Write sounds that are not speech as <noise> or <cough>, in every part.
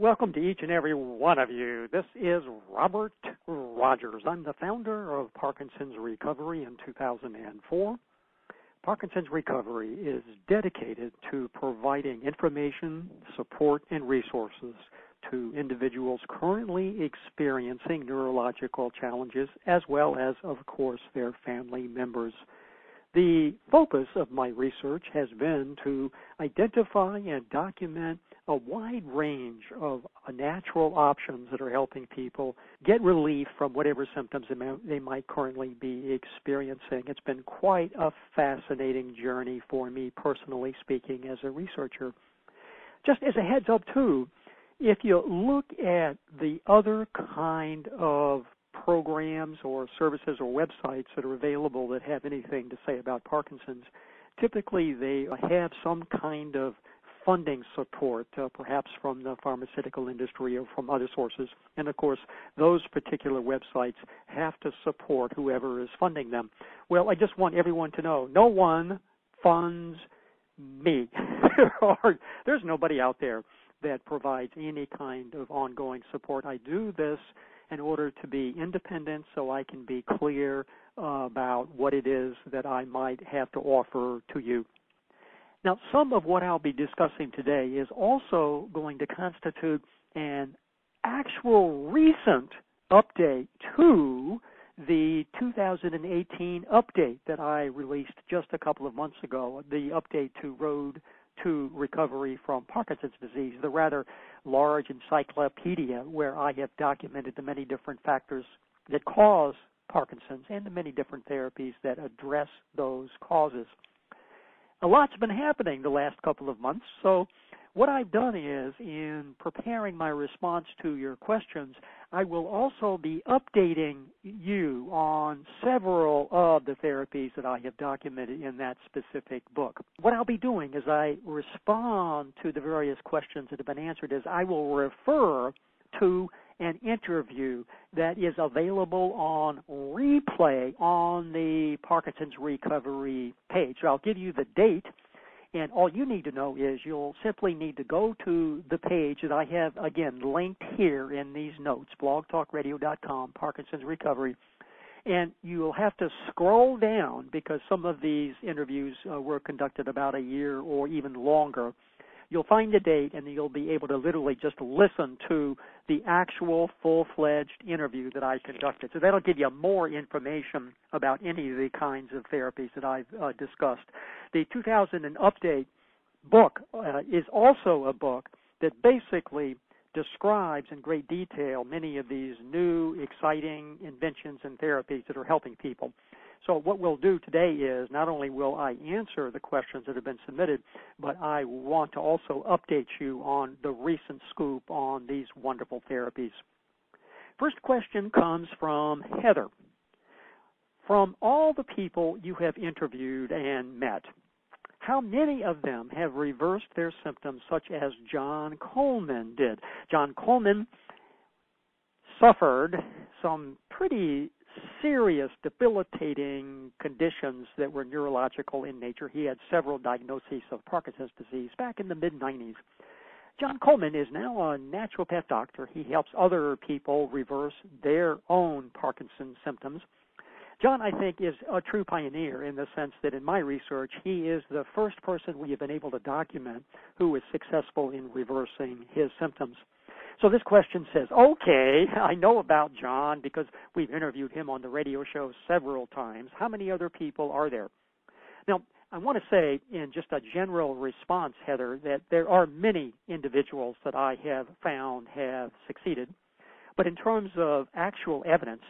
Welcome to each and every one of you. This is Robert Rodgers. I'm the founder of Parkinson's Recovery in 2004. Parkinson's Recovery is dedicated to providing information, support, and resources to individuals currently experiencing neurological challenges as well as, of course, their family members. The focus of my research has been to identify and document a wide range of natural options that are helping people get relief from whatever symptoms they might currently be experiencing. It's been quite a fascinating journey for me, personally speaking, as a researcher. Just as a heads up, too, if you look at the other kind of programs or services or websites that are available that have anything to say about Parkinson's, typically they have some kind of funding support, uh, perhaps from the pharmaceutical industry or from other sources. And of course, those particular websites have to support whoever is funding them. Well, I just want everyone to know no one funds me. <laughs> there's nobody out there that provides any kind of ongoing support. I do this in order to be independent so I can be clear about what it is that I might have to offer to you. Now, some of what I'll be discussing today is also going to constitute an actual recent update to the 2018 update that I released just a couple of months ago, the update to Road to Recovery from Parkinson's Disease, the rather large encyclopedia where I have documented the many different factors that cause Parkinson's and the many different therapies that address those causes. A lot's been happening the last couple of months, so what I've done is, in preparing my response to your questions, I will also be updating you on several of the therapies that I have documented in that specific book. What I'll be doing as I respond to the various questions that have been answered is I will refer to an interview that is available on replay on the Parkinson's Recovery page. I'll give you the date and all you need to know is you'll simply need to go to the page that I have, again, linked here in these notes, blogtalkradio.com, Parkinson's Recovery. And you'll have to scroll down because some of these interviews uh, were conducted about a year or even longer you'll find the date and you'll be able to literally just listen to the actual full-fledged interview that I conducted. So that'll give you more information about any of the kinds of therapies that I've uh, discussed. The 2000 and update book uh, is also a book that basically describes in great detail many of these new exciting inventions and therapies that are helping people. So what we'll do today is not only will I answer the questions that have been submitted, but I want to also update you on the recent scoop on these wonderful therapies. First question comes from Heather. From all the people you have interviewed and met, how many of them have reversed their symptoms such as John Coleman did? John Coleman suffered some pretty serious, debilitating conditions that were neurological in nature. He had several diagnoses of Parkinson's disease back in the mid 90s. John Coleman is now a naturopath doctor. He helps other people reverse their own Parkinson's symptoms. John, I think, is a true pioneer in the sense that in my research, he is the first person we have been able to document who is successful in reversing his symptoms. So this question says, okay, <laughs> I know about John because we've interviewed him on the radio show several times. How many other people are there? Now, I want to say in just a general response, Heather, that there are many individuals that I have found have succeeded. But in terms of actual evidence,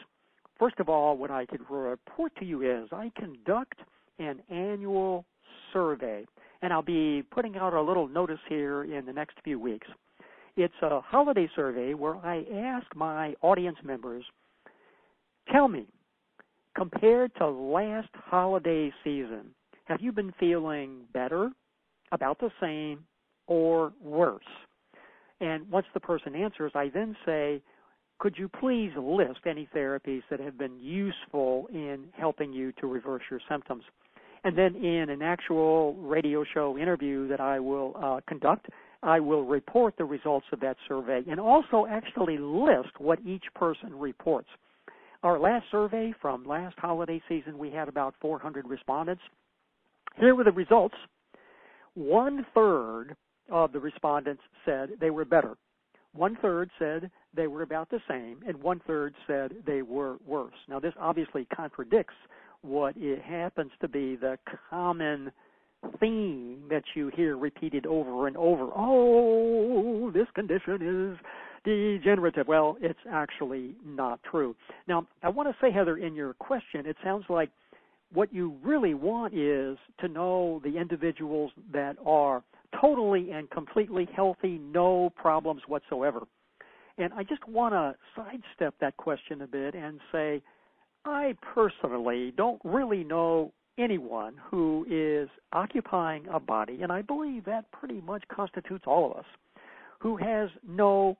first of all, what I could report to you is I conduct an annual survey, and I'll be putting out a little notice here in the next few weeks. It's a holiday survey where I ask my audience members, tell me, compared to last holiday season, have you been feeling better, about the same, or worse? And once the person answers, I then say, could you please list any therapies that have been useful in helping you to reverse your symptoms? And then in an actual radio show interview that I will uh, conduct I will report the results of that survey and also actually list what each person reports. Our last survey from last holiday season, we had about 400 respondents. Here were the results. One third of the respondents said they were better. One third said they were about the same, and one third said they were worse. Now, this obviously contradicts what it happens to be the common theme that you hear repeated over and over. Oh, this condition is degenerative. Well, it's actually not true. Now, I want to say, Heather, in your question, it sounds like what you really want is to know the individuals that are totally and completely healthy, no problems whatsoever. And I just want to sidestep that question a bit and say, I personally don't really know anyone who is occupying a body, and I believe that pretty much constitutes all of us, who has no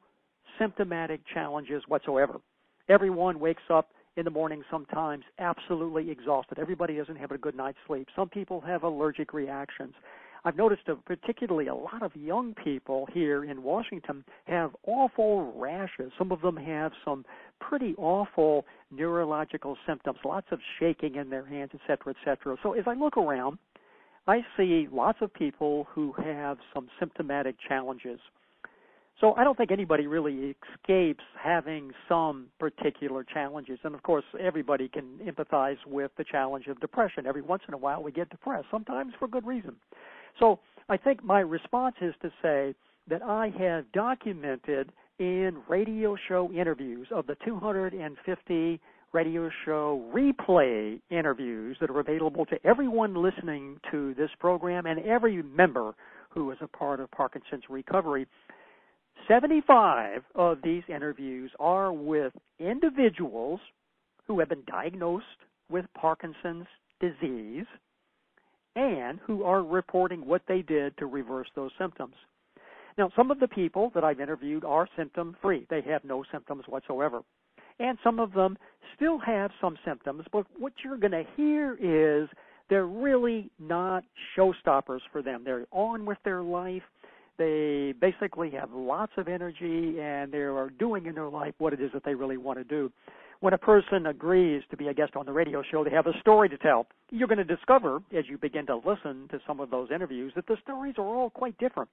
symptomatic challenges whatsoever. Everyone wakes up in the morning sometimes absolutely exhausted. Everybody doesn't have a good night's sleep. Some people have allergic reactions. I've noticed a, particularly a lot of young people here in Washington have awful rashes. Some of them have some pretty awful neurological symptoms, lots of shaking in their hands, et cetera, et cetera. So as I look around, I see lots of people who have some symptomatic challenges. So I don't think anybody really escapes having some particular challenges. And of course, everybody can empathize with the challenge of depression. Every once in a while we get depressed, sometimes for good reason. So I think my response is to say that I have documented in radio show interviews of the 250 radio show replay interviews that are available to everyone listening to this program and every member who is a part of Parkinson's recovery 75 of these interviews are with individuals who have been diagnosed with Parkinson's disease and who are reporting what they did to reverse those symptoms. Now, some of the people that I've interviewed are symptom free. They have no symptoms whatsoever. And some of them still have some symptoms, but what you're going to hear is they're really not showstoppers for them. They're on with their life. They basically have lots of energy and they are doing in their life what it is that they really want to do. When a person agrees to be a guest on the radio show, they have a story to tell. You're going to discover as you begin to listen to some of those interviews that the stories are all quite different.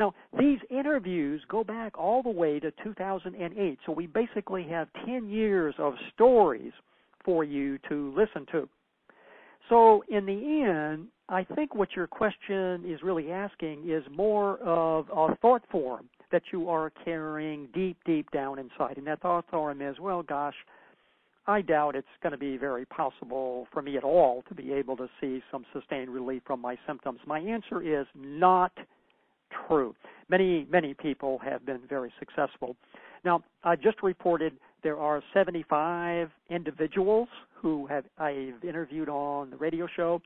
Now, these interviews go back all the way to 2008, so we basically have 10 years of stories for you to listen to. So, in the end, I think what your question is really asking is more of a thought form that you are carrying deep, deep down inside. And that thought form is, well, gosh, I doubt it's going to be very possible for me at all to be able to see some sustained relief from my symptoms. My answer is not true. Many, many people have been very successful. Now, I just reported there are 75 individuals who have I've interviewed on the radio show.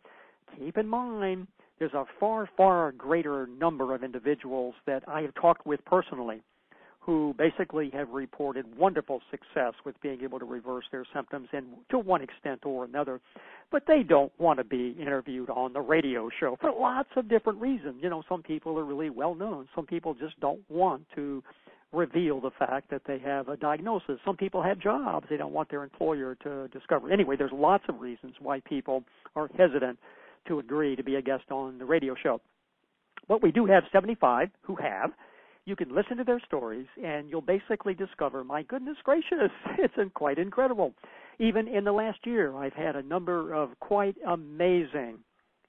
Keep in mind, there's a far, far greater number of individuals that I have talked with personally who basically have reported wonderful success with being able to reverse their symptoms and to one extent or another. But they don't want to be interviewed on the radio show for lots of different reasons. You know, some people are really well known. Some people just don't want to reveal the fact that they have a diagnosis. Some people have jobs they don't want their employer to discover. Anyway, there's lots of reasons why people are hesitant to agree to be a guest on the radio show. But we do have 75 who have. You can listen to their stories and you'll basically discover, my goodness gracious, <laughs> it's quite incredible. Even in the last year, I've had a number of quite amazing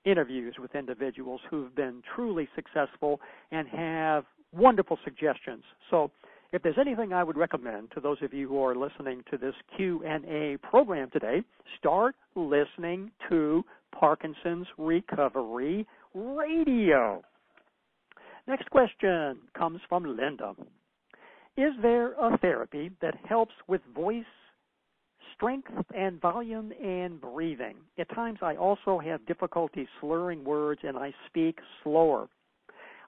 interviews with individuals who've been truly successful and have wonderful suggestions. So if there's anything I would recommend to those of you who are listening to this Q&A program today, start listening to Parkinson's Recovery Radio. Next question comes from Linda. Is there a therapy that helps with voice strength and volume and breathing? At times I also have difficulty slurring words and I speak slower.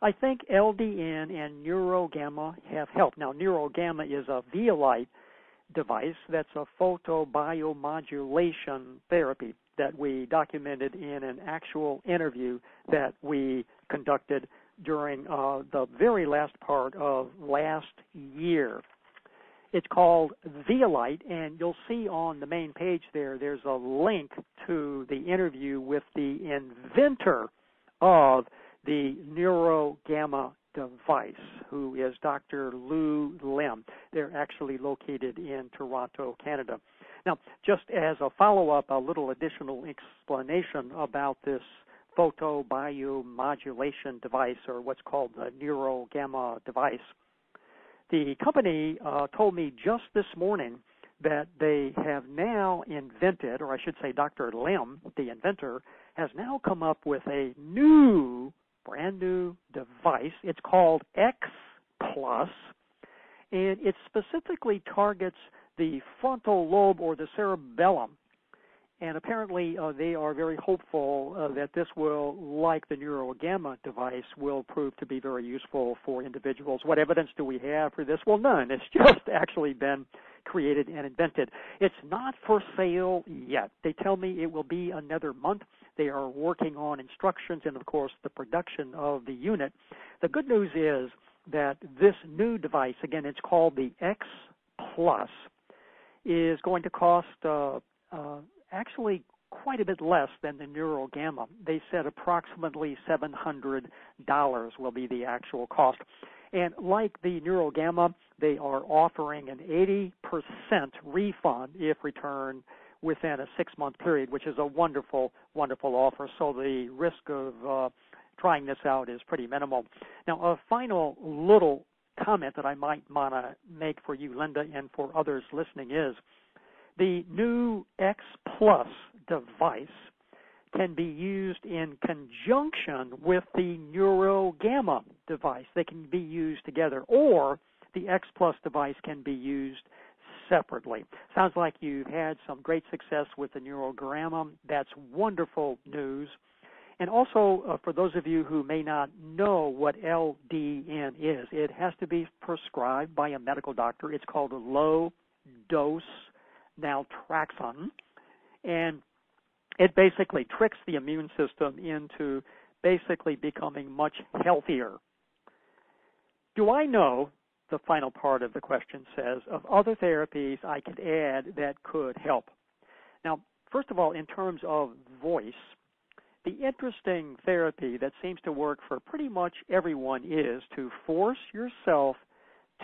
I think LDN and NeuroGamma have helped. Now, NeuroGamma is a Vielight device that's a photobiomodulation therapy that we documented in an actual interview that we conducted during uh, the very last part of last year. It's called Vielight, and you'll see on the main page there, there's a link to the interview with the inventor of the NeuroGamma device, who is Dr. Lew Lim. They're actually located in Toronto, Canada. Now, just as a follow-up, a little additional explanation about this photobiomodulation device, or what's called the NeuroGamma device. The company uh, told me just this morning that they have now invented, or I should say, Dr. Lim, the inventor, has now come up with a new, brand new device. It's called X Plus, and it specifically targets the frontal lobe or the cerebellum and apparently uh, they are very hopeful uh, that this will, like the NeuroGamma device, will prove to be very useful for individuals. What evidence do we have for this? Well, none. It's <laughs> just actually been created and invented. It's not for sale yet. They tell me it will be another month. They are working on instructions and, of course, the production of the unit. The good news is that this new device, again, it's called the X Plus, is going to cost uh, uh, actually quite a bit less than the NeuroGamma. They said approximately $700 will be the actual cost. And like the NeuroGamma, they are offering an 80% refund if returned within a six month period, which is a wonderful, wonderful offer. So the risk of uh, trying this out is pretty minimal. Now, a final little comment that I might want to make for you, Linda, and for others listening is the new X Plus device can be used in conjunction with the NeuroGamma device. They can be used together, or the X Plus device can be used separately. Sounds like you've had some great success with the NeuroGamma. That's wonderful news. And also, uh, for those of you who may not know what LDN is, it has to be prescribed by a medical doctor. It's called a low dose naltrexone, and it basically tricks the immune system into basically becoming much healthier. Do I know, the final part of the question says, of other therapies I could add that could help? Now, first of all, in terms of voice, the interesting therapy that seems to work for pretty much everyone is to force yourself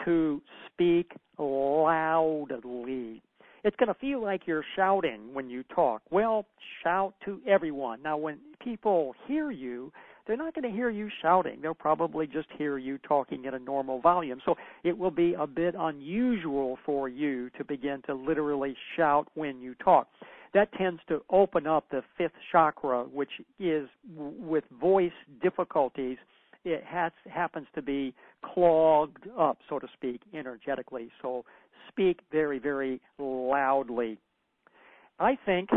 to speak loudly. It's going to feel like you're shouting when you talk. Well, shout to everyone. Now, when people hear you, they're not going to hear you shouting. They'll probably just hear you talking at a normal volume. So it will be a bit unusual for you to begin to literally shout when you talk. That tends to open up the fifth chakra, which is with voice difficulties. It has, happens to be clogged up, so to speak, energetically. So speak very, very loudly. I think,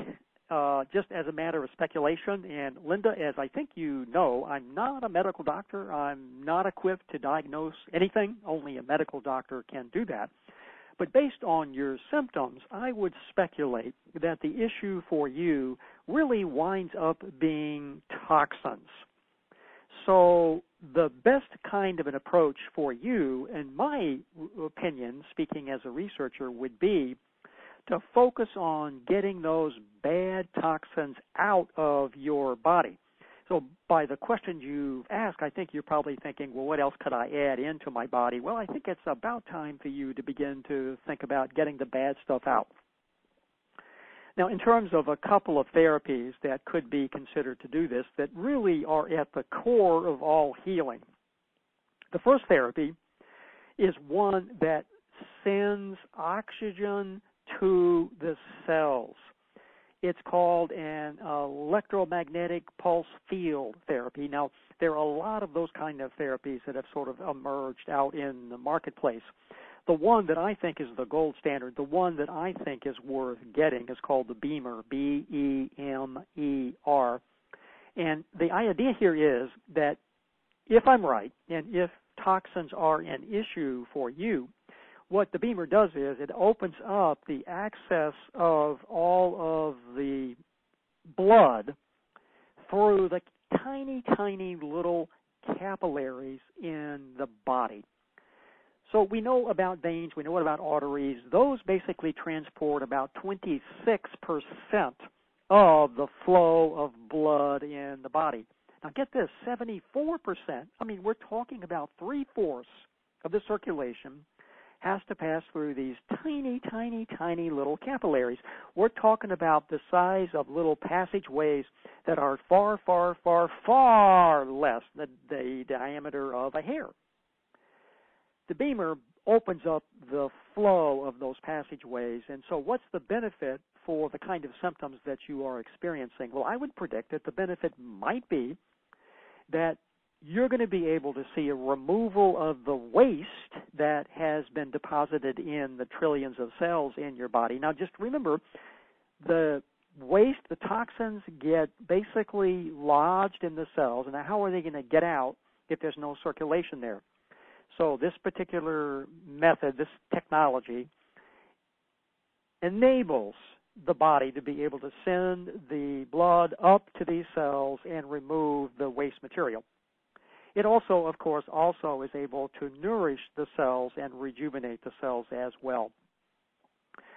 uh, just as a matter of speculation, and Linda, as I think you know, I'm not a medical doctor. I'm not equipped to diagnose anything. Only a medical doctor can do that. But based on your symptoms, I would speculate that the issue for you really winds up being toxins. So the best kind of an approach for you, in my opinion, speaking as a researcher, would be to focus on getting those bad toxins out of your body. So by the questions you've asked, I think you're probably thinking, well, what else could I add into my body? Well, I think it's about time for you to begin to think about getting the bad stuff out. Now, in terms of a couple of therapies that could be considered to do this that really are at the core of all healing, the first therapy is one that sends oxygen to the cells. It's called an electromagnetic pulse field therapy. Now, there are a lot of those kind of therapies that have sort of emerged out in the marketplace. The one that I think is the gold standard, the one that I think is worth getting is called the BEMER, B E M E R. And the idea here is that if I'm right, and if toxins are an issue for you, what the BEMER does is it opens up the access of all of the blood through the tiny, tiny little capillaries in the body. So we know about veins, we know about arteries. Those basically transport about 26% of the flow of blood in the body. Now get this, 74%, I mean, we're talking about three fourths of the circulation has to pass through these tiny, tiny, tiny little capillaries. We're talking about the size of little passageways that are far, far, far, far less than the diameter of a hair. The BEMER opens up the flow of those passageways, and so what's the benefit for the kind of symptoms that you are experiencing? Well, I would predict that the benefit might be that you're going to be able to see a removal of the waste that has been deposited in the trillions of cells in your body. Now, just remember, the waste, the toxins get basically lodged in the cells, and how are they going to get out if there's no circulation there? So, this particular method, this technology, enables the body to be able to send the blood up to these cells and remove the waste material. It also, of course, also is able to nourish the cells and rejuvenate the cells as well.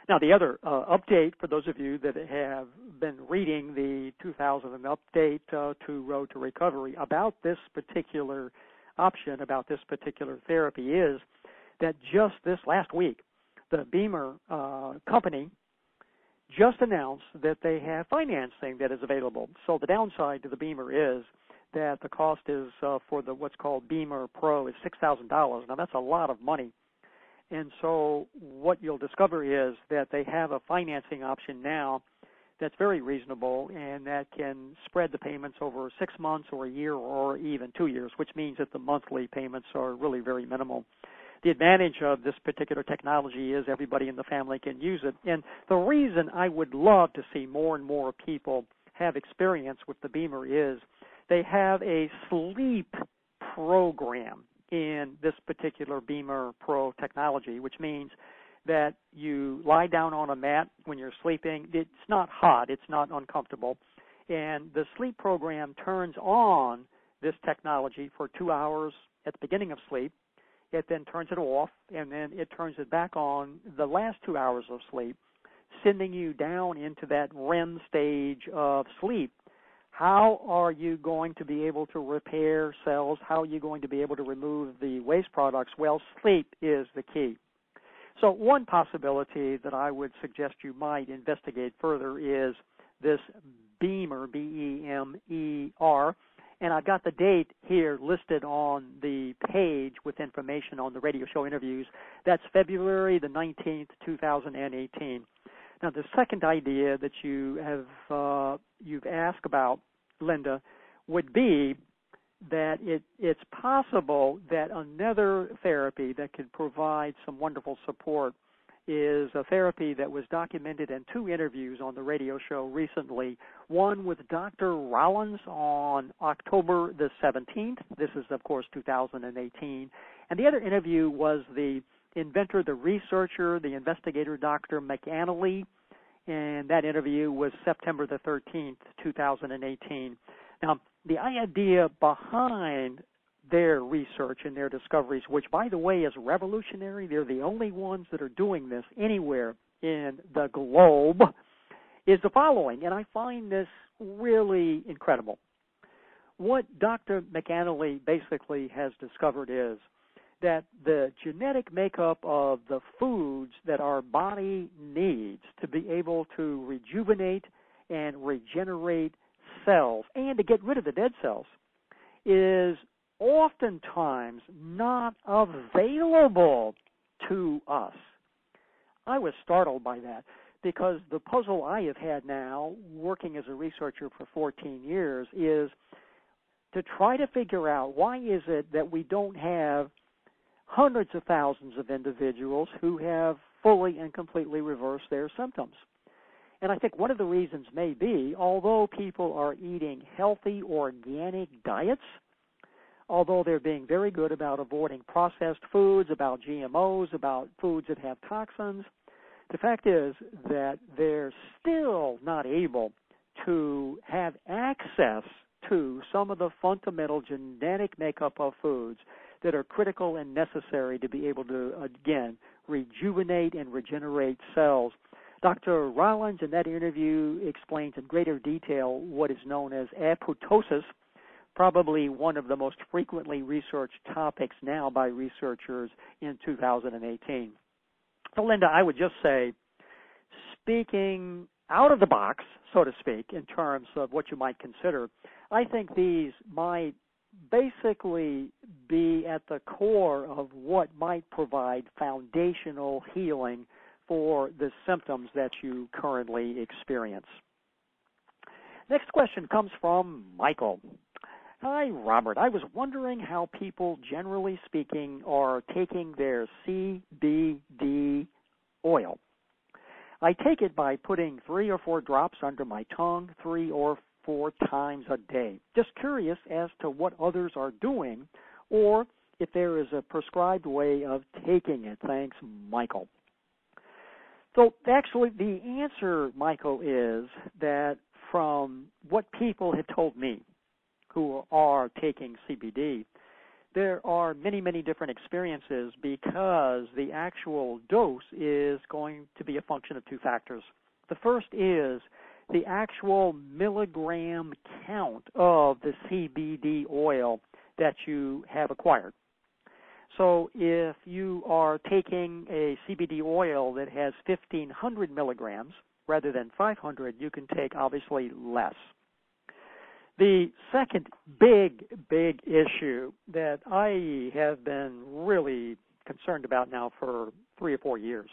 Now, the other uh, update for those of you that have been reading the 2000 update uh, to Road to Recovery about this particular option, about this particular therapy, is that just this last week, the BEMER uh, company just announced that they have financing that is available. So the downside to the BEMER is that the cost is uh, for the what's called BEMER Pro is six thousand dollars. Now that's a lot of money, and so what you'll discover is that they have a financing option now that's very reasonable and that can spread the payments over six months or a year or even two years, which means that the monthly payments are really very minimal. The advantage of this particular technology is everybody in the family can use it. And the reason I would love to see more and more people have experience with the BEMER is they have a sleep program in this particular BEMER Pro technology, which means that you lie down on a mat when you're sleeping. It's not hot, it's not uncomfortable. And the sleep program turns on this technology for two hours at the beginning of sleep. It then turns it off, and then it turns it back on the last two hours of sleep, sending you down into that REM stage of sleep how are you going to be able to repair cells? How are you going to be able to remove the waste products? Well, sleep is the key. So one possibility that I would suggest you might investigate further is this BEMER, B-E-M-E-R, and I've got the date here listed on the page with information on the radio show interviews. That's February the 19th, 2018. Now, the second idea that you have uh, you've asked about Linda, would be that it, it's possible that another therapy that could provide some wonderful support is a therapy that was documented in two interviews on the radio show recently. One with Dr. Rollins on October the 17th. This is, of course, 2018. And the other interview was the inventor, the researcher, the investigator, Dr. McAnalley and that interview was September the 13th, 2018. Now, the idea behind their research and their discoveries, which, by the way, is revolutionary, they're the only ones that are doing this anywhere in the globe, is the following, and I find this really incredible. What Dr. McAnalley basically has discovered is that the genetic makeup of the foods that our body needs to be able to rejuvenate and regenerate cells and to get rid of the dead cells is oftentimes not available to us. I was startled by that because the puzzle I have had now, working as a researcher for 14 years, is to try to figure out why is it that we don't have hundreds of thousands of individuals who have fully and completely reversed their symptoms. And I think one of the reasons may be, although people are eating healthy, organic diets, although they're being very good about avoiding processed foods, about GMOs, about foods that have toxins, the fact is that they're still not able to have access to some of the fundamental genetic makeup of foods that are critical and necessary to be able to, again, rejuvenate and regenerate cells. Dr. Rollins in that interview explains in greater detail what is known as apoptosis, probably one of the most frequently researched topics now by researchers in 2018. So, Linda, I would just say, speaking out of the box, so to speak, in terms of what you might consider, I think these might basically be at the core of what might provide foundational healing for the symptoms that you currently experience. Next question comes from Michael. Hi, Robert. I was wondering how people, generally speaking, are taking their CBD oil. I take it by putting three or four drops under my tongue three or four times a day. Just curious as to what others are doing or if there is a prescribed way of taking it. Thanks, Michael. So, actually, the answer, Michael, is that from what people have told me who are taking CBD, there are many, many different experiences because the actual dose is going to be a function of two factors. The first is the actual milligram count of the CBD oil that you have acquired. So if you are taking a CBD oil that has 1500 milligrams rather than 500, you can take obviously less. The second big, big issue that I have been really concerned about now for three or four years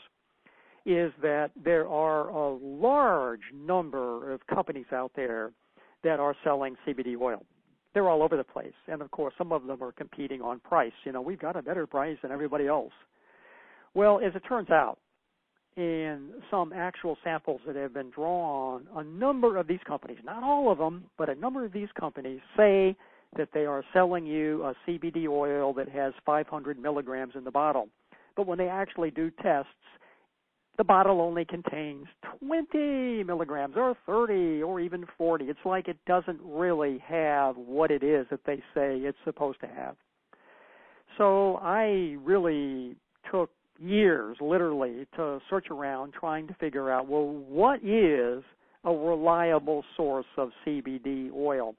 is that there are a large number of companies out there that are selling CBD oil. They're all over the place. And of course, some of them are competing on price. You know, we've got a better price than everybody else. Well, as it turns out, in some actual samples that have been drawn, a number of these companies, not all of them, but a number of these companies say that they are selling you a CBD oil that has 500 milligrams in the bottle. But when they actually do tests, the bottle only contains 20 milligrams or 30 or even 40. It's like it doesn't really have what it is that they say it's supposed to have. So I really took years, literally, to search around trying to figure out, well, what is a reliable source of CBD oil?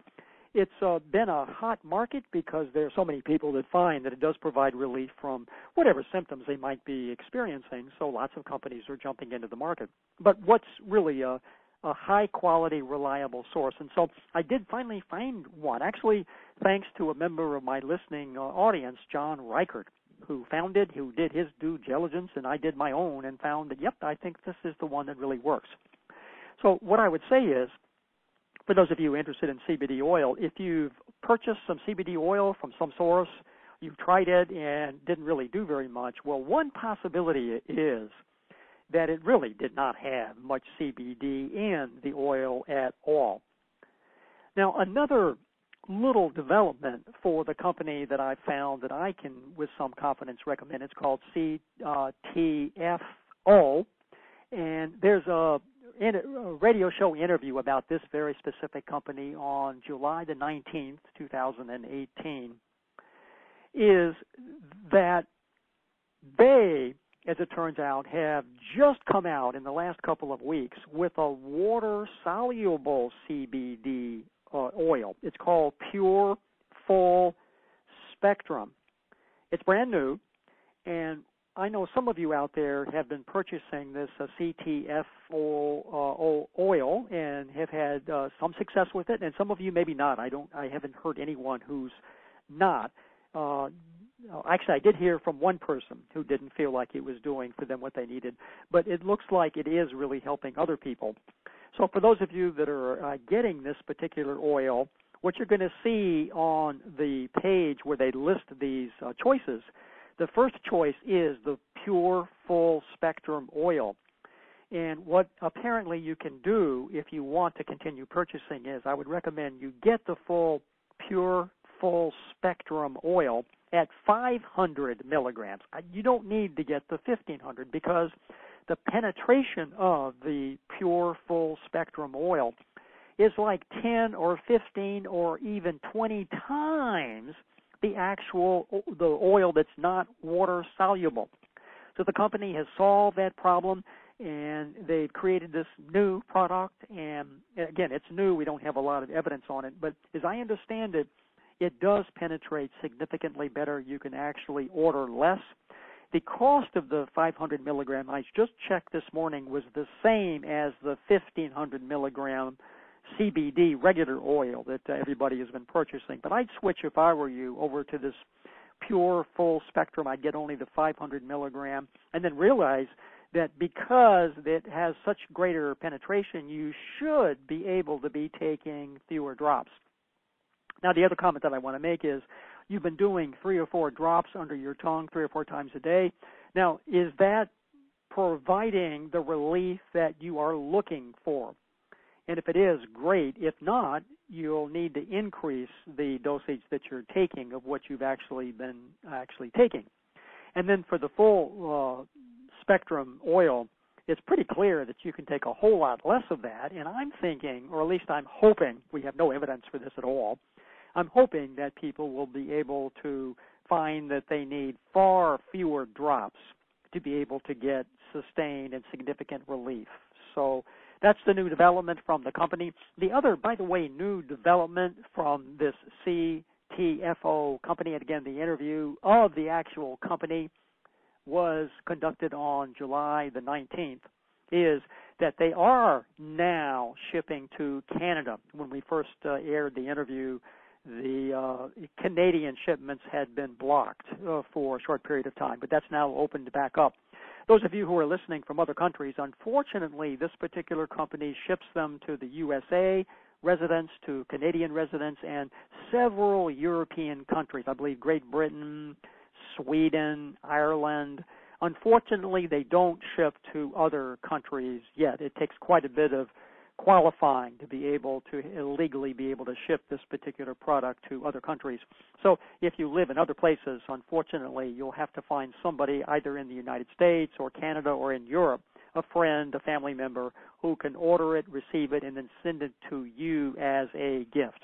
It's uh, been a hot market because there are so many people that find that it does provide relief from whatever symptoms they might be experiencing. So lots of companies are jumping into the market. But what's really a, a high quality, reliable source? And so I did finally find one. Actually, thanks to a member of my listening uh, audience, John Reichert who found it, who did his due diligence, and I did my own and found that, yep, I think this is the one that really works. So, what I would say is, for those of you interested in CBD oil, if you've purchased some CBD oil from some source, you've tried it and didn't really do very much, well, one possibility is that it really did not have much CBD in the oil at all. Now, another little development for the company that I found that I can, with some confidence, recommend. It's called CTFO, uh, and there's a, a radio show interview about this very specific company on July the 19th, 2018. Is that they, as it turns out, have just come out in the last couple of weeks with a water soluble CBD uh, oil. It's called Pure Full Spectrum. It's brand new, and I know some of you out there have been purchasing this uh, CTFO uh, oil and have had uh, some success with it, and some of you maybe not. I don't. I haven't heard anyone who's not. Uh, actually, I did hear from one person who didn't feel like it was doing for them what they needed, but it looks like it is really helping other people. So for those of you that are uh, getting this particular oil, what you're going to see on the page where they list these uh, choices, the first choice is the pure full spectrum oil. And what apparently you can do if you want to continue purchasing is I would recommend you get the full pure full spectrum oil at 500 milligrams. Uh, you don't need to get the 1500 because the penetration of the pure full spectrum oil is like 10 or 15 or even 20 times the actual the oil that's not water soluble. So the company has solved that problem and they've created this new product. And again it's new. We don't have a lot of evidence on it. But as i understand it it does penetrate significantly better. You can actually order less. The cost of the 500 milligram i just checked this morning was the same as the 1500 milligram cbd regular oil that uh, everybody has been purchasing but i'd switch if i were you over to this pure full spectrum i'd get only the 500 milligram and then realize that because it has such greater penetration, you should be able to be taking fewer drops. Now, the other comment that I want to make is you've been doing three or four drops under your tongue three or four times a day. Now, is that providing the relief that you are looking for? And if it is, great. If not, you'll need to increase the dosage that you're taking of what you've actually been actually taking. And then for the full uh, spectrum oil, it's pretty clear that you can take a whole lot less of that. And I'm thinking, or at least I'm hoping, we have no evidence for this at all, I'm hoping that people will be able to find that they need far fewer drops to be able to get sustained and significant relief. So that's the new development from the company. The other, by the way, new development from this CTFO company, and again, the interview of the actual company was conducted on July the 19th is that they are now shipping to Canada. When we first uh, aired the interview, the uh, Canadian shipments had been blocked uh, for a short period of time, but that's now opened back up. Those of you who are listening from other countries, unfortunately, this particular company ships them to the USA residents, to Canadian residents, and several European countries. I believe Great Britain, Sweden, Ireland. Unfortunately, they don't ship to other countries yet. It takes quite a bit of qualifying to be able to illegally be able to ship this particular product to other countries. So if you live in other places, unfortunately, you'll have to find somebody either in the United States or Canada or in Europe, a friend, a family member, who can order it, receive it, and then send it to you as a gift.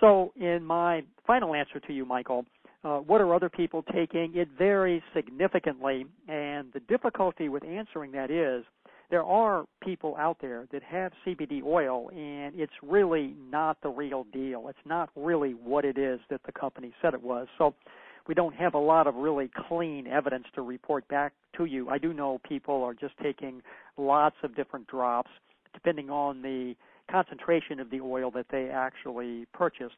So in my final answer to you, Michael, uh, what are other people taking? It varies significantly, and the difficulty with answering that is there are people out there that have CBD oil, and it's really not the real deal. It's not really what it is that the company said it was. So we don't have a lot of really clean evidence to report back to you. I do know people are just taking lots of different drops depending on the concentration of the oil that they actually purchased.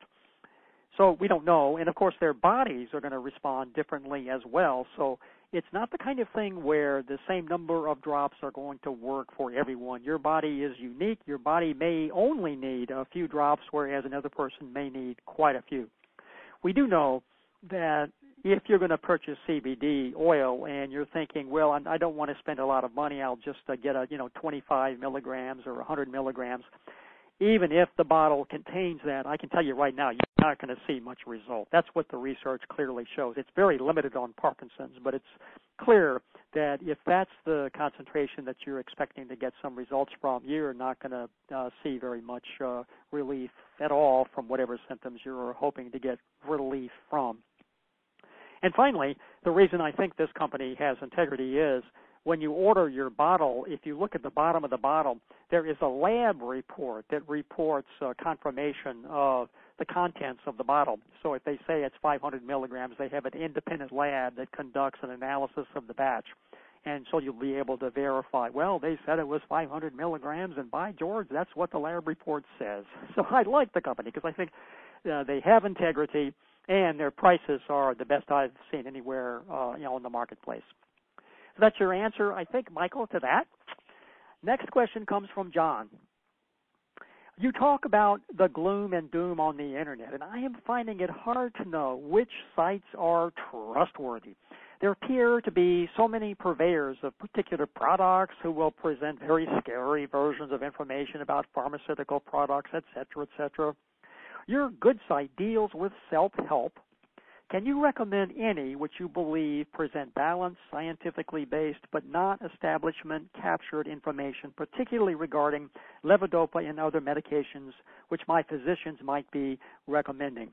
So we don't know, and of course their bodies are going to respond differently as well. So it's not the kind of thing where the same number of drops are going to work for everyone. Your body is unique. Your body may only need a few drops, whereas another person may need quite a few. We do know that if you're going to purchase CBD oil and you're thinking, well, I don't want to spend a lot of money, I'll just uh, get a you know 25 milligrams or 100 milligrams even if the bottle contains that, I can tell you right now, you're not going to see much result. That's what the research clearly shows. It's very limited on Parkinson's, but it's clear that if that's the concentration that you're expecting to get some results from, you're not going to uh, see very much uh, relief at all from whatever symptoms you're hoping to get relief from. And finally, the reason I think this company has integrity is when you order your bottle, if you look at the bottom of the bottle, there is a lab report that reports uh, confirmation of the contents of the bottle. So if they say it's 500 milligrams, they have an independent lab that conducts an analysis of the batch. And so you'll be able to verify, well, they said it was 500 milligrams, and by George, that's what the lab report says. <laughs> So I like the company because I think uh, they have integrity and their prices are the best I've seen anywhere, uh, you know, in the marketplace. So that's your answer, I think, Michael, to that. Next question comes from John. You talk about the gloom and doom on the internet, and I am finding it hard to know which sites are trustworthy. There appear to be so many purveyors of particular products who will present very scary versions of information about pharmaceutical products, etc., etc. Your good site deals with self-help Can you recommend any which you believe present balanced, scientifically based, but not establishment captured information, particularly regarding levodopa and other medications which my physicians might be recommending?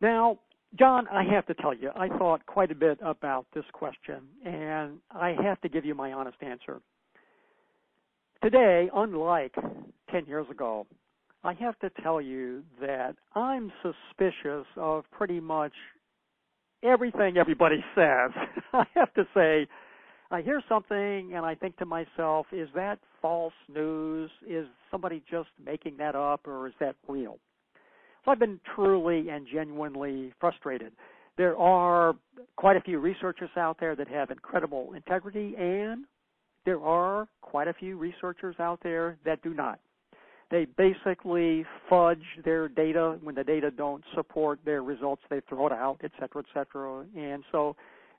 Now, John, I have to tell you, I thought quite a bit about this question, and I have to give you my honest answer. Today, unlike 10 years ago, I have to tell you that I'm suspicious of pretty much everything everybody <laughs> says. I have to say, I hear something and I think to myself, is that false news? Is somebody just making that up or is that real? So I've been truly and genuinely frustrated. There are quite a few researchers out there that have incredible integrity and there are quite a few researchers out there that do not they basically fudge their data when the data don't support their results they throw it out et cetera et cetera. And so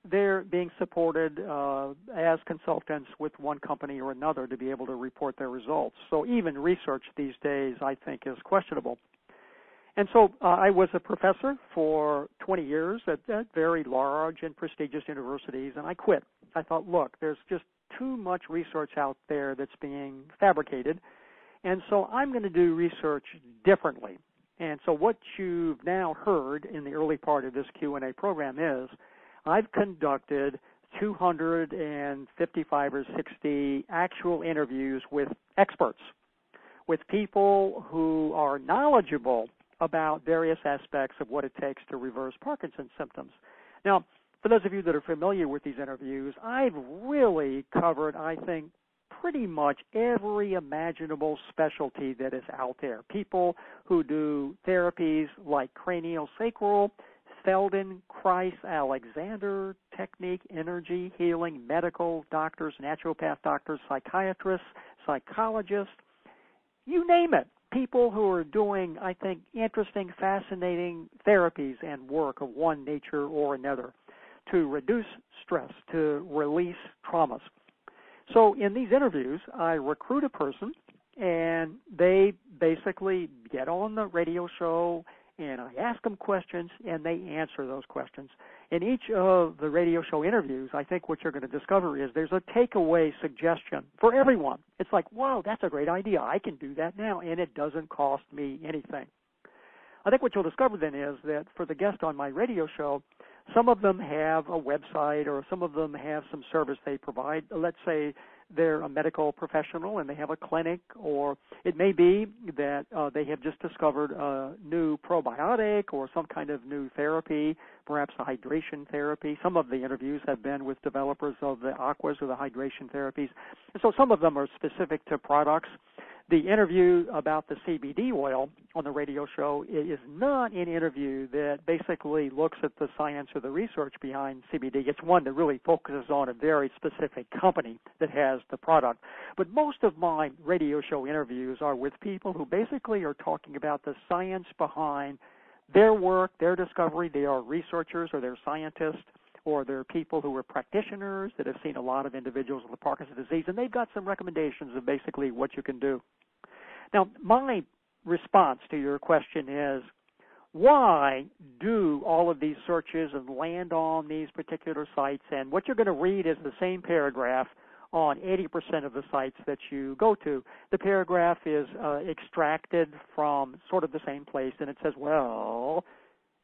they're being supported uh, as consultants with one company or another to be able to report their results. So even research these days i think is questionable. And so uh, I was a professor for 20 years at, at very large and prestigious universities, and I quit. I thought, look, there's just too much research out there that's being fabricated, and so I'm going to do research differently. And so what you've now heard in the early part of this Q&A program is I've conducted 255 or 60 actual interviews with experts, with people who are knowledgeable about various aspects of what it takes to reverse Parkinson's symptoms. Now, for those of you that are familiar with these interviews, I've really covered, I think, pretty much every imaginable specialty that is out there. People who do therapies like cranial sacral, Feldenkrais, Alexander technique, energy, healing, medical doctors, naturopath doctors, psychiatrists, psychologists, you name it. People who are doing, I think, interesting, fascinating therapies and work of one nature or another to reduce stress, to release traumas. So in these interviews, I recruit a person and they basically get on the radio show and I ask them questions and they answer those questions. In each of the radio show interviews, I think what you're going to discover is there's a takeaway suggestion for everyone. It's like, wow, that's a great idea. I can do that now and it doesn't cost me anything. I think what you'll discover then is that for the guest on my radio show, some of them have a website or some of them have some service they provide. Let's say they're a medical professional and they have a clinic, or it may be that uh, they have just discovered a new probiotic or some kind of new therapy, perhaps a hydration therapy. Some of the interviews have been with developers of the aquas or the hydration therapies. And so some of them are specific to products the interview about the CBD oil on the radio show is not an interview that basically looks at the science or the research behind CBD. It's one that really focuses on a very specific company that has the product. But most of my radio show interviews are with people who basically are talking about the science behind their work, their discovery. They are researchers or they're scientists or they're people who are practitioners that have seen a lot of individuals with Parkinson's disease, and they've got some recommendations of basically what you can do. Now, my response to your question is why do all of these searches and land on these particular sites? And what you're going to read is the same paragraph on 80% of the sites that you go to. The paragraph is uh, extracted from sort of the same place, and it says, well,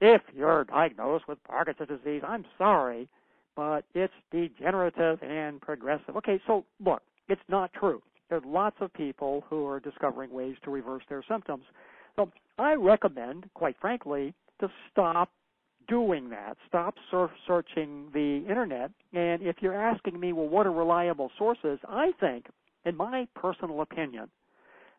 if you're diagnosed with Parkinson's disease, I'm sorry, but it's degenerative and progressive. Okay, so look, it's not true. There are lots of people who are discovering ways to reverse their symptoms. So I recommend, quite frankly, to stop doing that. Stop surf searching the internet. And if you're asking me, well, what are reliable sources? I think, in my personal opinion,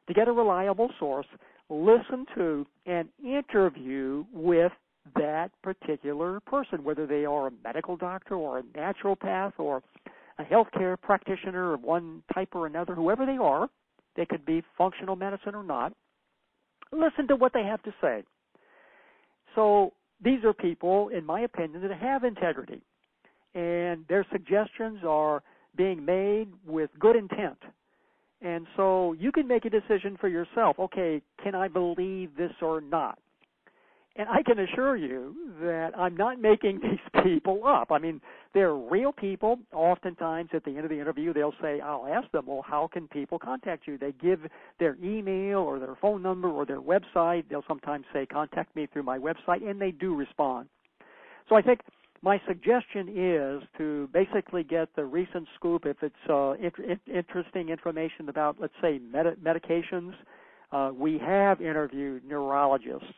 to get a reliable source, listen to an interview with that particular person, whether they are a medical doctor or a naturopath or a healthcare practitioner of one type or another, whoever they are, they could be functional medicine or not, listen to what they have to say. So these are people, in my opinion, that have integrity. And their suggestions are being made with good intent. And so you can make a decision for yourself. Okay, can I believe this or not? And I can assure you that I'm not making <laughs> these people up. I mean, they're real people. Oftentimes, at the end of the interview, they'll say, I'll ask them, well, how can people contact you? They give their email or their phone number or their website. They'll sometimes say, contact me through my website, and they do respond. So I think my suggestion is to basically get the recent scoop if it's uh, interesting information about, let's say, med- medications. Uh, we have interviewed neurologists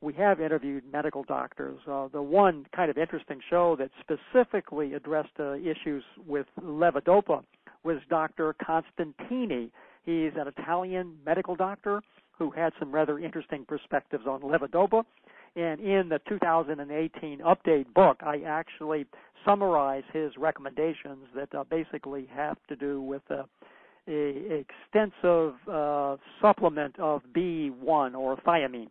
we have interviewed medical doctors. Uh, the one kind of interesting show that specifically addressed uh, issues with levodopa was Dr. Constantini. He's an Italian medical doctor who had some rather interesting perspectives on levodopa. And in the 2018 update book, I actually summarize his recommendations that uh, basically have to do with uh, a extensive uh, supplement of B1 or thiamine.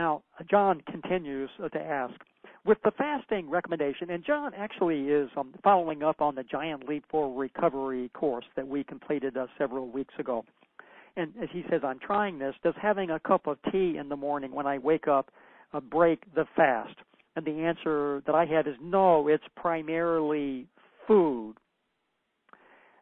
Now, John continues to ask, with the fasting recommendation, and John actually is um, following up on the Giant Leap for Recovery course that we completed uh, several weeks ago. And as he says, I'm trying this. Does having a cup of tea in the morning when I wake up uh, break the fast? And the answer that I had is no, it's primarily food.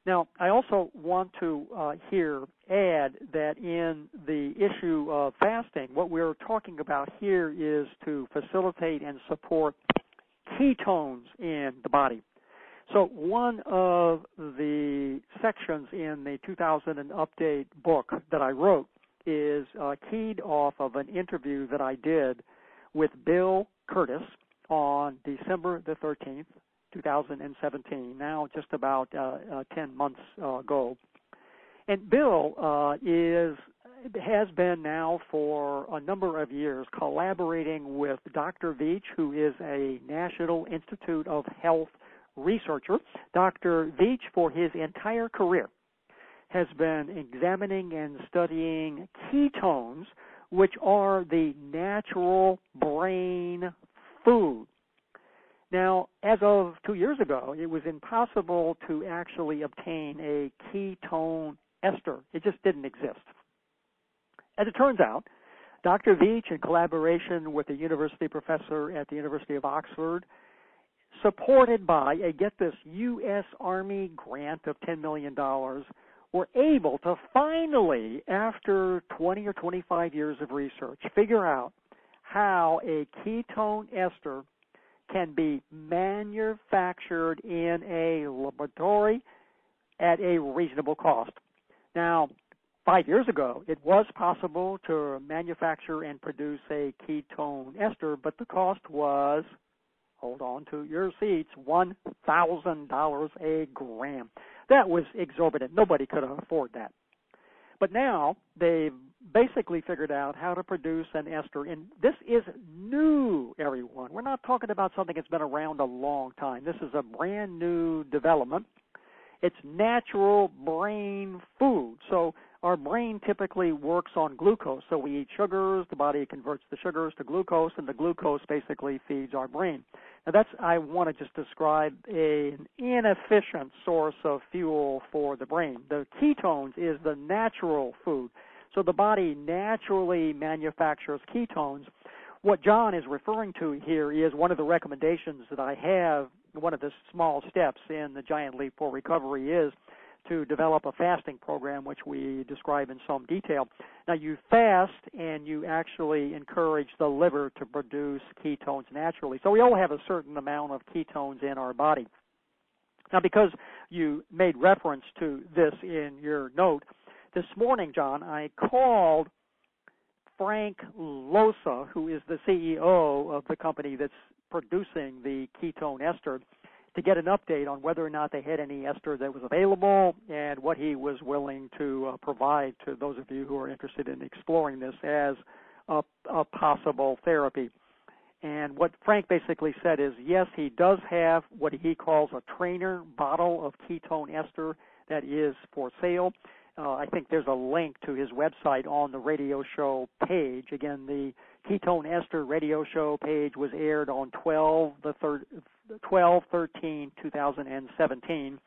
Now, I also want to uh, here add that in the issue of fasting, what we're talking about here is to facilitate and support ketones in the body. So one of the sections in the 2000 update book that I wrote is uh, keyed off of an interview that I did with Bill Curtis on December the 13th, 2017, now just about uh, uh, 10 months ago. And Bill uh, is has been now for a number of years collaborating with Dr. Veech, who is a National Institute of Health researcher. Dr. Veech, for his entire career, has been examining and studying ketones, which are the natural brain food now, as of two years ago, it was impossible to actually obtain a ketone ester. It just didn't exist. As it turns out, Dr. Veech, in collaboration with a university professor at the University of Oxford, supported by a get this U.S. Army grant of $10 million, were able to finally, after 20 or 25 years of research, figure out how a ketone ester can be manufactured in a laboratory at a reasonable cost. Now, five years ago, it was possible to manufacture and produce a ketone ester, but the cost was, hold on to your seats, $1,000 a gram. That was exorbitant. Nobody could afford that. But now they've basically figured out how to produce an ester. And this is new, everyone. We're not talking about something that's been around a long time. This is a brand new development. It's natural brain food. So our brain typically works on glucose. So we eat sugars, the body converts the sugars to glucose, and the glucose basically feeds our brain. Now that's I want to just describe a, an inefficient source of fuel for the brain. The ketones is the natural food. So the body naturally manufactures ketones. What John is referring to here is one of the recommendations that I have, one of the small steps in the Giant Leap for Recovery is to develop a fasting program, which we describe in some detail. Now, you fast and you actually encourage the liver to produce ketones naturally. So, we all have a certain amount of ketones in our body. Now, because you made reference to this in your note, this morning, John, I called Frank Llosa, who is the CEO of the company that's producing the ketone ester, to get an update on whether or not they had any ester that was available and what he was willing to uh, provide to those of you who are interested in exploring this as a, a possible therapy. And what Frank basically said is yes, he does have what he calls a trainer bottle of ketone ester that is for sale. Uh, I think there's a link to his website on the radio show page. Again, the Ketone Ester radio show page was aired on 12 the third 12 13 2017.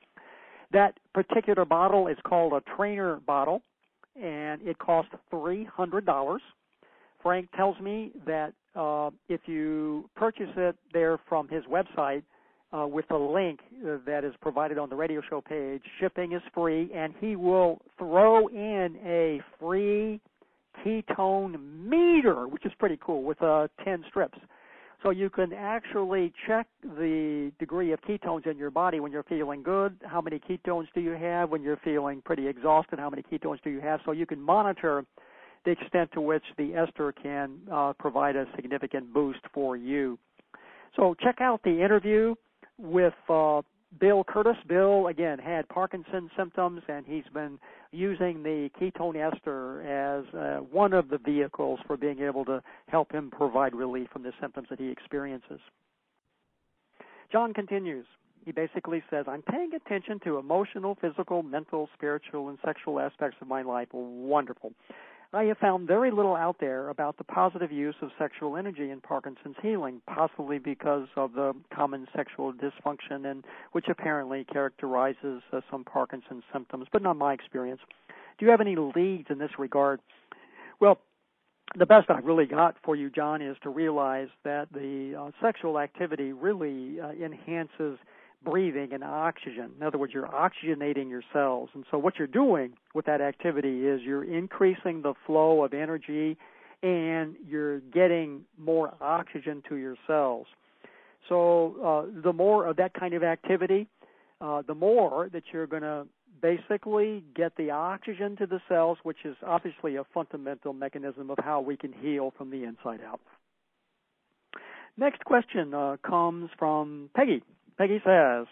That particular bottle is called a trainer bottle and it costs $300. Frank tells me that uh, if you purchase it there from his website uh, with the link uh, that is provided on the radio show page, shipping is free, and he will throw in a free ketone meter, which is pretty cool, with uh, 10 strips. So you can actually check the degree of ketones in your body when you're feeling good. How many ketones do you have when you're feeling pretty exhausted? How many ketones do you have? So you can monitor the extent to which the ester can uh, provide a significant boost for you. So check out the interview with uh, Bill Curtis. Bill, again, had Parkinson's symptoms, and he's been using the ketone ester as uh, one of the vehicles for being able to help him provide relief from the symptoms that he experiences. John continues. He basically says, I'm paying attention to emotional, physical, mental, spiritual, and sexual aspects of my life. Wonderful. I have found very little out there about the positive use of sexual energy in Parkinson's healing, possibly because of the common sexual dysfunction and which apparently characterizes uh, some Parkinson's symptoms, but not my experience. Do you have any leads in this regard? Well, the best I've really got for you, John, is to realize that the uh, sexual activity really uh, enhances breathing and oxygen. In other words, you're oxygenating your cells. And so what you're doing with that activity is you're increasing the flow of energy and you're getting more oxygen to your cells. So uh, the more of that kind of activity, uh, the more that you're going to basically get the oxygen to the cells, which is obviously a fundamental mechanism of how we can heal from the inside out. Next question uh, comes from Peggy. Peggy says,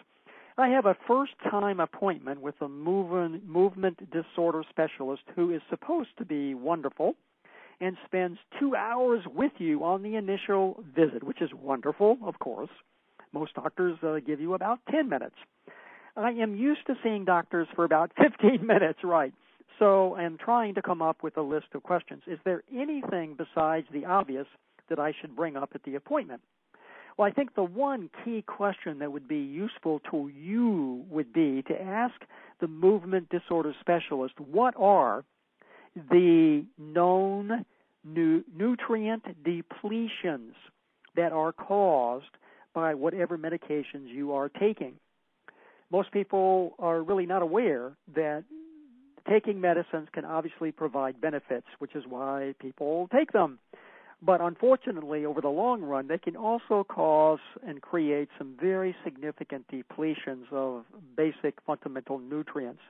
I have a first time appointment with a movement, movement disorder specialist who is supposed to be wonderful and spends two hours with you on the initial visit, which is wonderful, of course. Most doctors uh, give you about 10 minutes. I am used to seeing doctors for about 15 minutes, right? So I'm trying to come up with a list of questions. Is there anything besides the obvious that I should bring up at the appointment? Well, I think the one key question that would be useful to you would be to ask the movement disorder specialist what are the known nu- nutrient depletions that are caused by whatever medications you are taking. Most people are really not aware that taking medicines can obviously provide benefits, which is why people take them. But unfortunately, over the long run, they can also cause and create some very significant depletions of basic fundamental nutrients.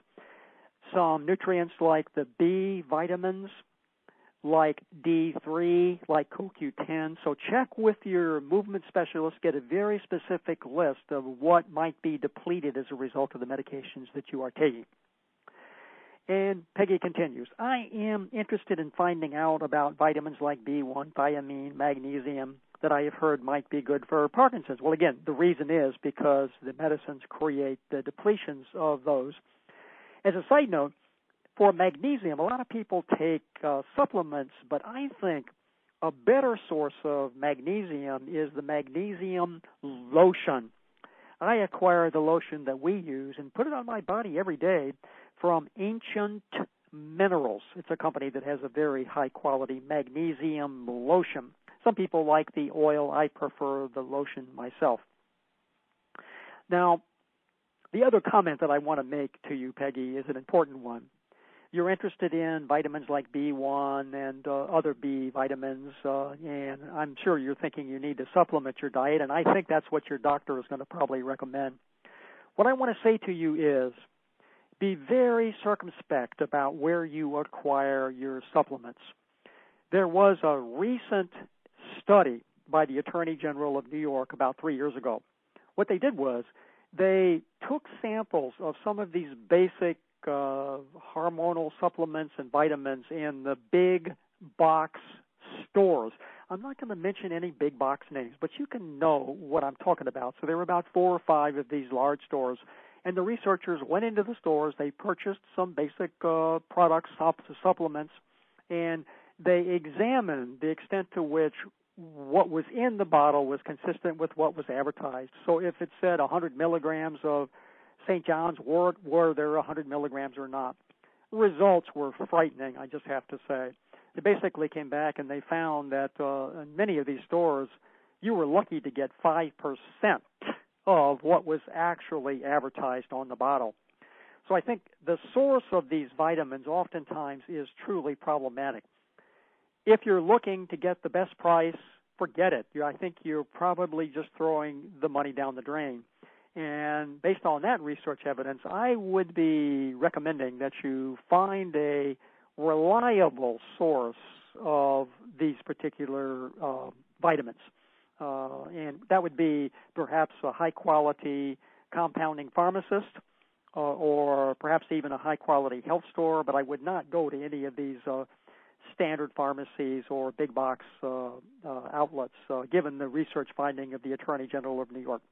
Some nutrients like the B vitamins, like D3, like CoQ10. So check with your movement specialist, get a very specific list of what might be depleted as a result of the medications that you are taking. And Peggy continues, I am interested in finding out about vitamins like B1, thiamine, magnesium that I have heard might be good for Parkinson's. Well, again, the reason is because the medicines create the depletions of those. As a side note, for magnesium, a lot of people take uh, supplements, but I think a better source of magnesium is the magnesium lotion. I acquire the lotion that we use and put it on my body every day from Ancient Minerals. It's a company that has a very high quality magnesium lotion. Some people like the oil. I prefer the lotion myself. Now, the other comment that I want to make to you, Peggy, is an important one. You're interested in vitamins like B1 and uh, other B vitamins, uh, and I'm sure you're thinking you need to supplement your diet, and I think that's what your doctor is going to probably recommend. What I want to say to you is be very circumspect about where you acquire your supplements. There was a recent study by the Attorney General of New York about three years ago. What they did was they took samples of some of these basic uh, hormonal supplements and vitamins in the big box stores. I'm not going to mention any big box names, but you can know what I'm talking about. So there were about four or five of these large stores and the researchers went into the stores. They purchased some basic uh, products, supplements, and they examined the extent to which what was in the bottle was consistent with what was advertised. So if it said 100 milligrams of St. John's wort, were there 100 milligrams or not? Results were frightening, I just have to say. they basically came back and they found that uh, in many of these stores, you were lucky to get 5% of what was actually advertised on the bottle. So I think the source of these vitamins oftentimes is truly problematic. If you're looking to get the best price, forget it. I think you're probably just throwing the money down the drain. And based on that research evidence, I would be recommending that you find a reliable source of these particular uh, vitamins. Uh, and that would be perhaps a high quality compounding pharmacist uh, or perhaps even a high quality health store, but I would not go to any of these uh, standard pharmacies or big box uh, uh, outlets, uh, given the research finding of the Attorney General of New York.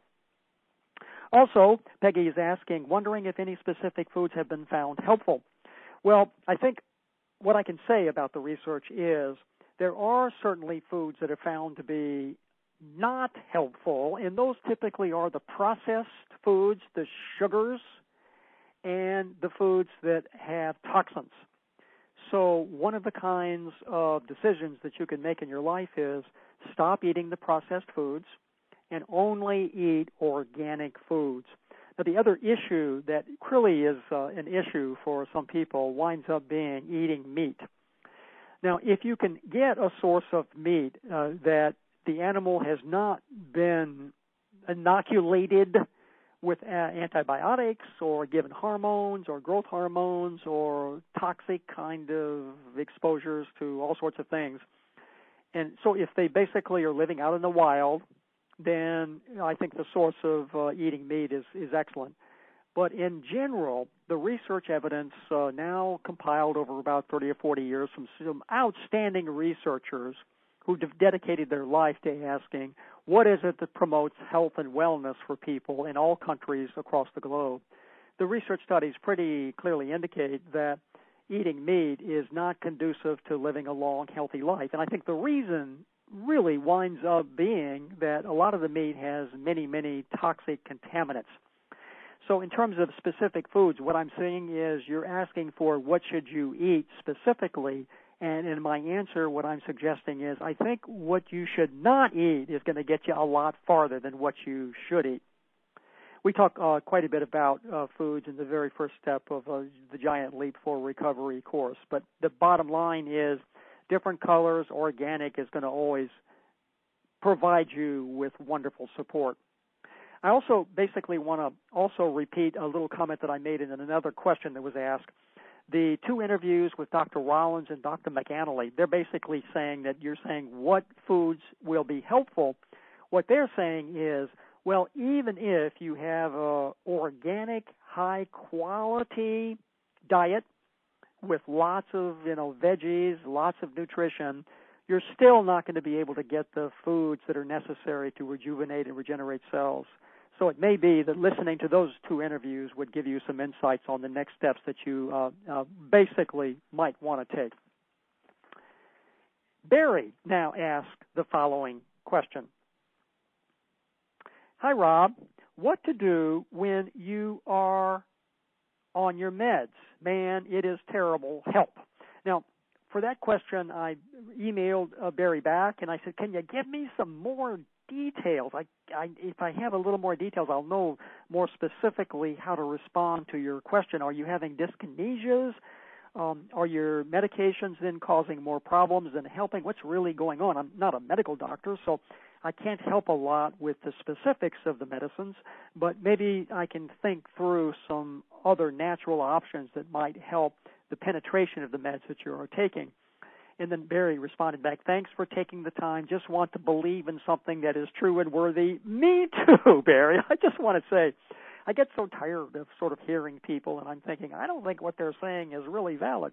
Also, Peggy is asking, wondering if any specific foods have been found helpful. Well, I think what I can say about the research is there are certainly foods that are found to be not helpful, and those typically are the processed foods, the sugars, and the foods that have toxins. So, one of the kinds of decisions that you can make in your life is stop eating the processed foods and only eat organic foods. Now, the other issue that really is uh, an issue for some people winds up being eating meat. Now, if you can get a source of meat uh, that the animal has not been inoculated with antibiotics or given hormones or growth hormones or toxic kind of exposures to all sorts of things. And so if they basically are living out in the wild, then I think the source of uh, eating meat is, is excellent. But in general, the research evidence uh, now compiled over about 30 or 40 years from some outstanding researchers who have dedicated their life to asking what is it that promotes health and wellness for people in all countries across the globe. The research studies pretty clearly indicate that eating meat is not conducive to living a long, healthy life. And I think the reason really winds up being that a lot of the meat has many, many toxic contaminants. So in terms of specific foods, what I'm saying is you're asking for what should you eat specifically, and in my answer, what I'm suggesting is I think what you should not eat is going to get you a lot farther than what you should eat. We talk uh, quite a bit about uh, foods in the very first step of uh, the Giant Leap for Recovery course, but the bottom line is different colors, organic is going to always provide you with wonderful support. I also basically want to also repeat a little comment that I made in another question that was asked. The two interviews with Dr. Rollins and Dr. McAnalley, they're basically saying that you're saying what foods will be helpful. What they're saying is, well, even if you have a organic, high quality diet with lots of you know veggies, lots of nutrition, you're still not going to be able to get the foods that are necessary to rejuvenate and regenerate cells. So it may be that listening to those two interviews would give you some insights on the next steps that you uh, uh, basically might want to take. Barry now asks the following question. Hi, Rob. What to do when you are on your meds. Man, it is terrible. Help. Now, for that question, I emailed uh, Barry back and I said, "Can you give me some more details? I, I, if I have a little more details, I'll know more specifically how to respond to your question. Are you having dyskinesias? Um, are your medications then causing more problems than helping? What's really going on? I'm not a medical doctor, so I can't help a lot with the specifics of the medicines, but maybe I can think through some other natural options that might help the penetration of the meds that you are taking. And then Barry responded back, Thanks for taking the time. Just want to believe in something that is true and worthy. Me too, <laughs> Barry. I just want to say, I get so tired of sort of hearing people, and I'm thinking, I don't think what they're saying is really valid.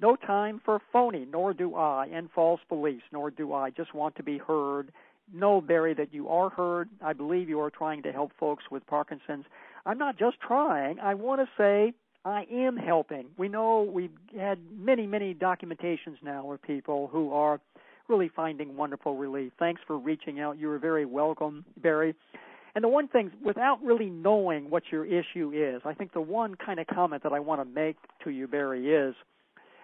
No time for phony, nor do I, and false beliefs, nor do I. Just want to be heard know, Barry, that you are heard. I believe you are trying to help folks with Parkinson's. I'm not just trying. I want to say I am helping. We know we've had many, many documentations now of people who are really finding wonderful relief. Thanks for reaching out. You are very welcome, Barry. And the one thing, without really knowing what your issue is, I think the one kind of comment that I want to make to you, Barry, is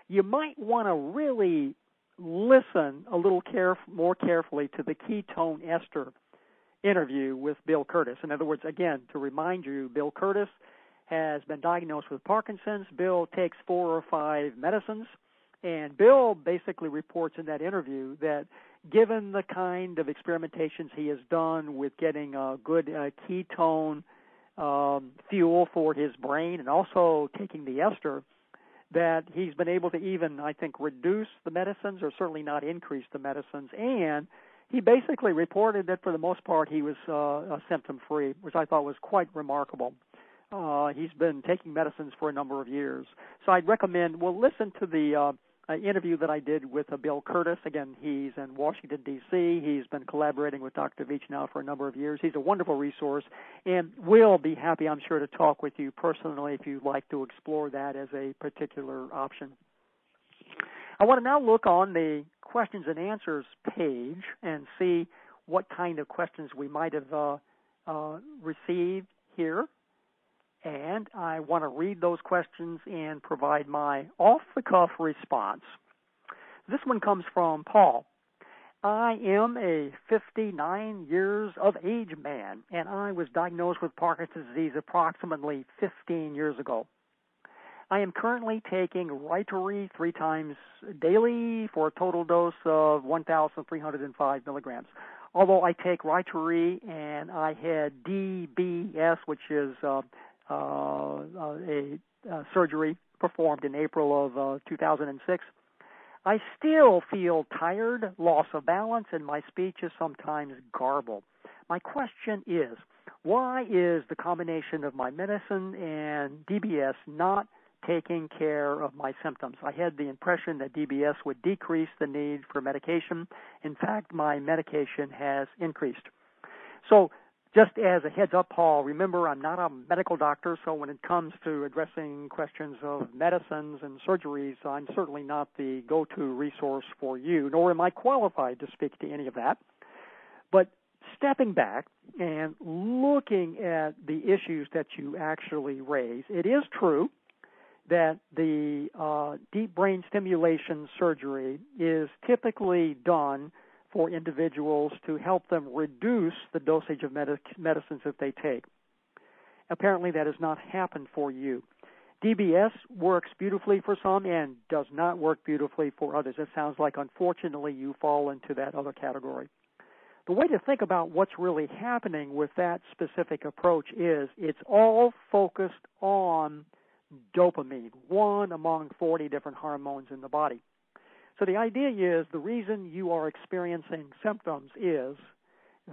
you might want to really listen a little more carefully to the ketone ester interview with Bill Curtis. In other words, again, to remind you, Bill Curtis has been diagnosed with Parkinson's. Bill takes four or five medicines, and Bill basically reports in that interview that given the kind of experimentations he has done with getting a good uh, ketone um, fuel for his brain and also taking the ester, that he's been able to even, I think, reduce the medicines or certainly not increase the medicines. And he basically reported that for the most part he was uh, symptom free, which I thought was quite remarkable. Uh, he's been taking medicines for a number of years. So I'd recommend, well, listen to the uh, uh, interview that I did with uh, Bill Curtis. Again, he's in Washington, D.C. He's been collaborating with Dr. Veech now for a number of years. He's a wonderful resource and will be happy, I'm sure, to talk with you personally if you'd like to explore that as a particular option. I want to now look on the questions and answers page and see what kind of questions we might have uh, uh, received here and I want to read those questions and provide my off the cuff response. This one comes from Paul. I am a 59 years of age man, and I was diagnosed with Parkinson's disease approximately 15 years ago. I am currently taking Rytary three times daily for a total dose of 1,305 milligrams. Although I take Rytary and I had DBS, which is uh, a uh, surgery performed in April of 2006. I still feel tired, loss of balance, and my speech is sometimes garbled. My question is, why is the combination of my medicine and DBS not taking care of my symptoms? I had the impression that DBS would decrease the need for medication. In fact, my medication has increased. So just as a heads up, Paul, remember I'm not a medical doctor, so when it comes to addressing questions of medicines and surgeries, I'm certainly not the go to resource for you, nor am I qualified to speak to any of that. But stepping back and looking at the issues that you actually raise, it is true that the uh, deep brain stimulation surgery is typically done for individuals to help them reduce the dosage of medic- medicines that they take. Apparently, that has not happened for you. DBS works beautifully for some and does not work beautifully for others. It sounds like, unfortunately, you fall into that other category. The way to think about what's really happening with that specific approach is it's all focused on dopamine, one among 40 different hormones in the body. So the idea is the reason you are experiencing symptoms is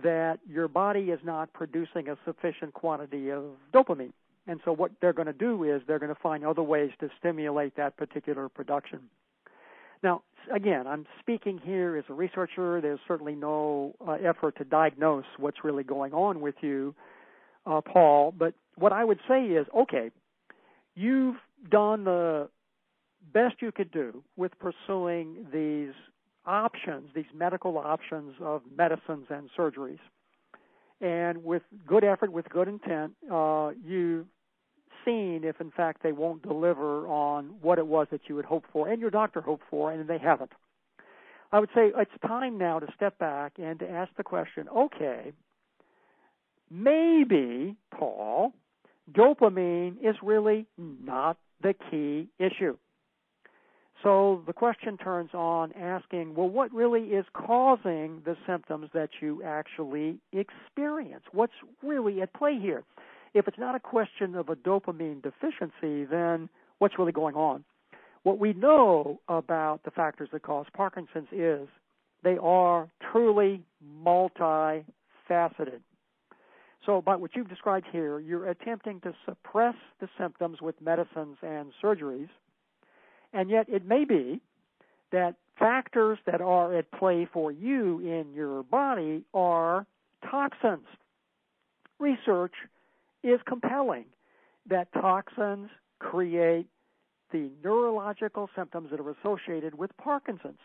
that your body is not producing a sufficient quantity of dopamine. And so what they're going to do is they're going to find other ways to stimulate that particular production. Now, again, I'm speaking here as a researcher. There's certainly no uh, effort to diagnose what's really going on with you, uh, Paul. But what I would say is, okay, you've done the best you could do with pursuing these options, these medical options of medicines and surgeries. And with good effort, with good intent, uh, you've seen if in fact they won't deliver on what it was that you had hoped for and your doctor hoped for, and they haven't. I would say it's time now to step back and to ask the question okay, maybe, Paul, dopamine is really not the key issue. So the question turns on asking, well, what really is causing the symptoms that you actually experience? What's really at play here? If it's not a question of a dopamine deficiency, then what's really going on? What we know about the factors that cause Parkinson's is they are truly multifaceted. So, by what you've described here, you're attempting to suppress the symptoms with medicines and surgeries and yet it may be that factors that are at play for you in your body are toxins. Research is compelling that toxins create the neurological symptoms that are associated with Parkinson's.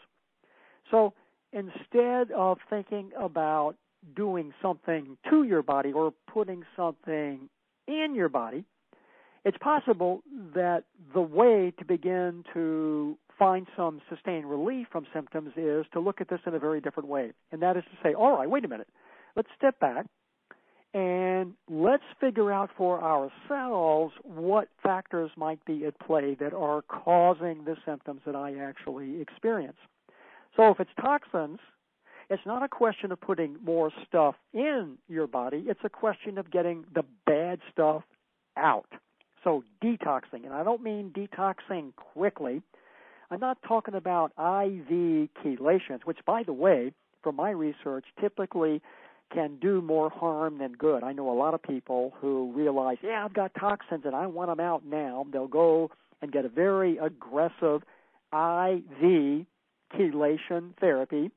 So instead of thinking about doing something to your body or putting something in your body, it's possible that the way to begin to find some sustained relief from symptoms is to look at this in a very different way. And that is to say, all right, wait a minute. Let's step back and let's figure out for ourselves what factors might be at play that are causing the symptoms that I actually experience. So if it's toxins, it's not a question of putting more stuff in your body, it's a question of getting the bad stuff out. So detoxing, and I don't mean detoxing quickly. I'm not talking about IV chelations, which by the way, from my research, typically can do more harm than good. I know a lot of people who realize, yeah, I've got toxins and I want them out now. They'll go and get a very aggressive IV chelation therapy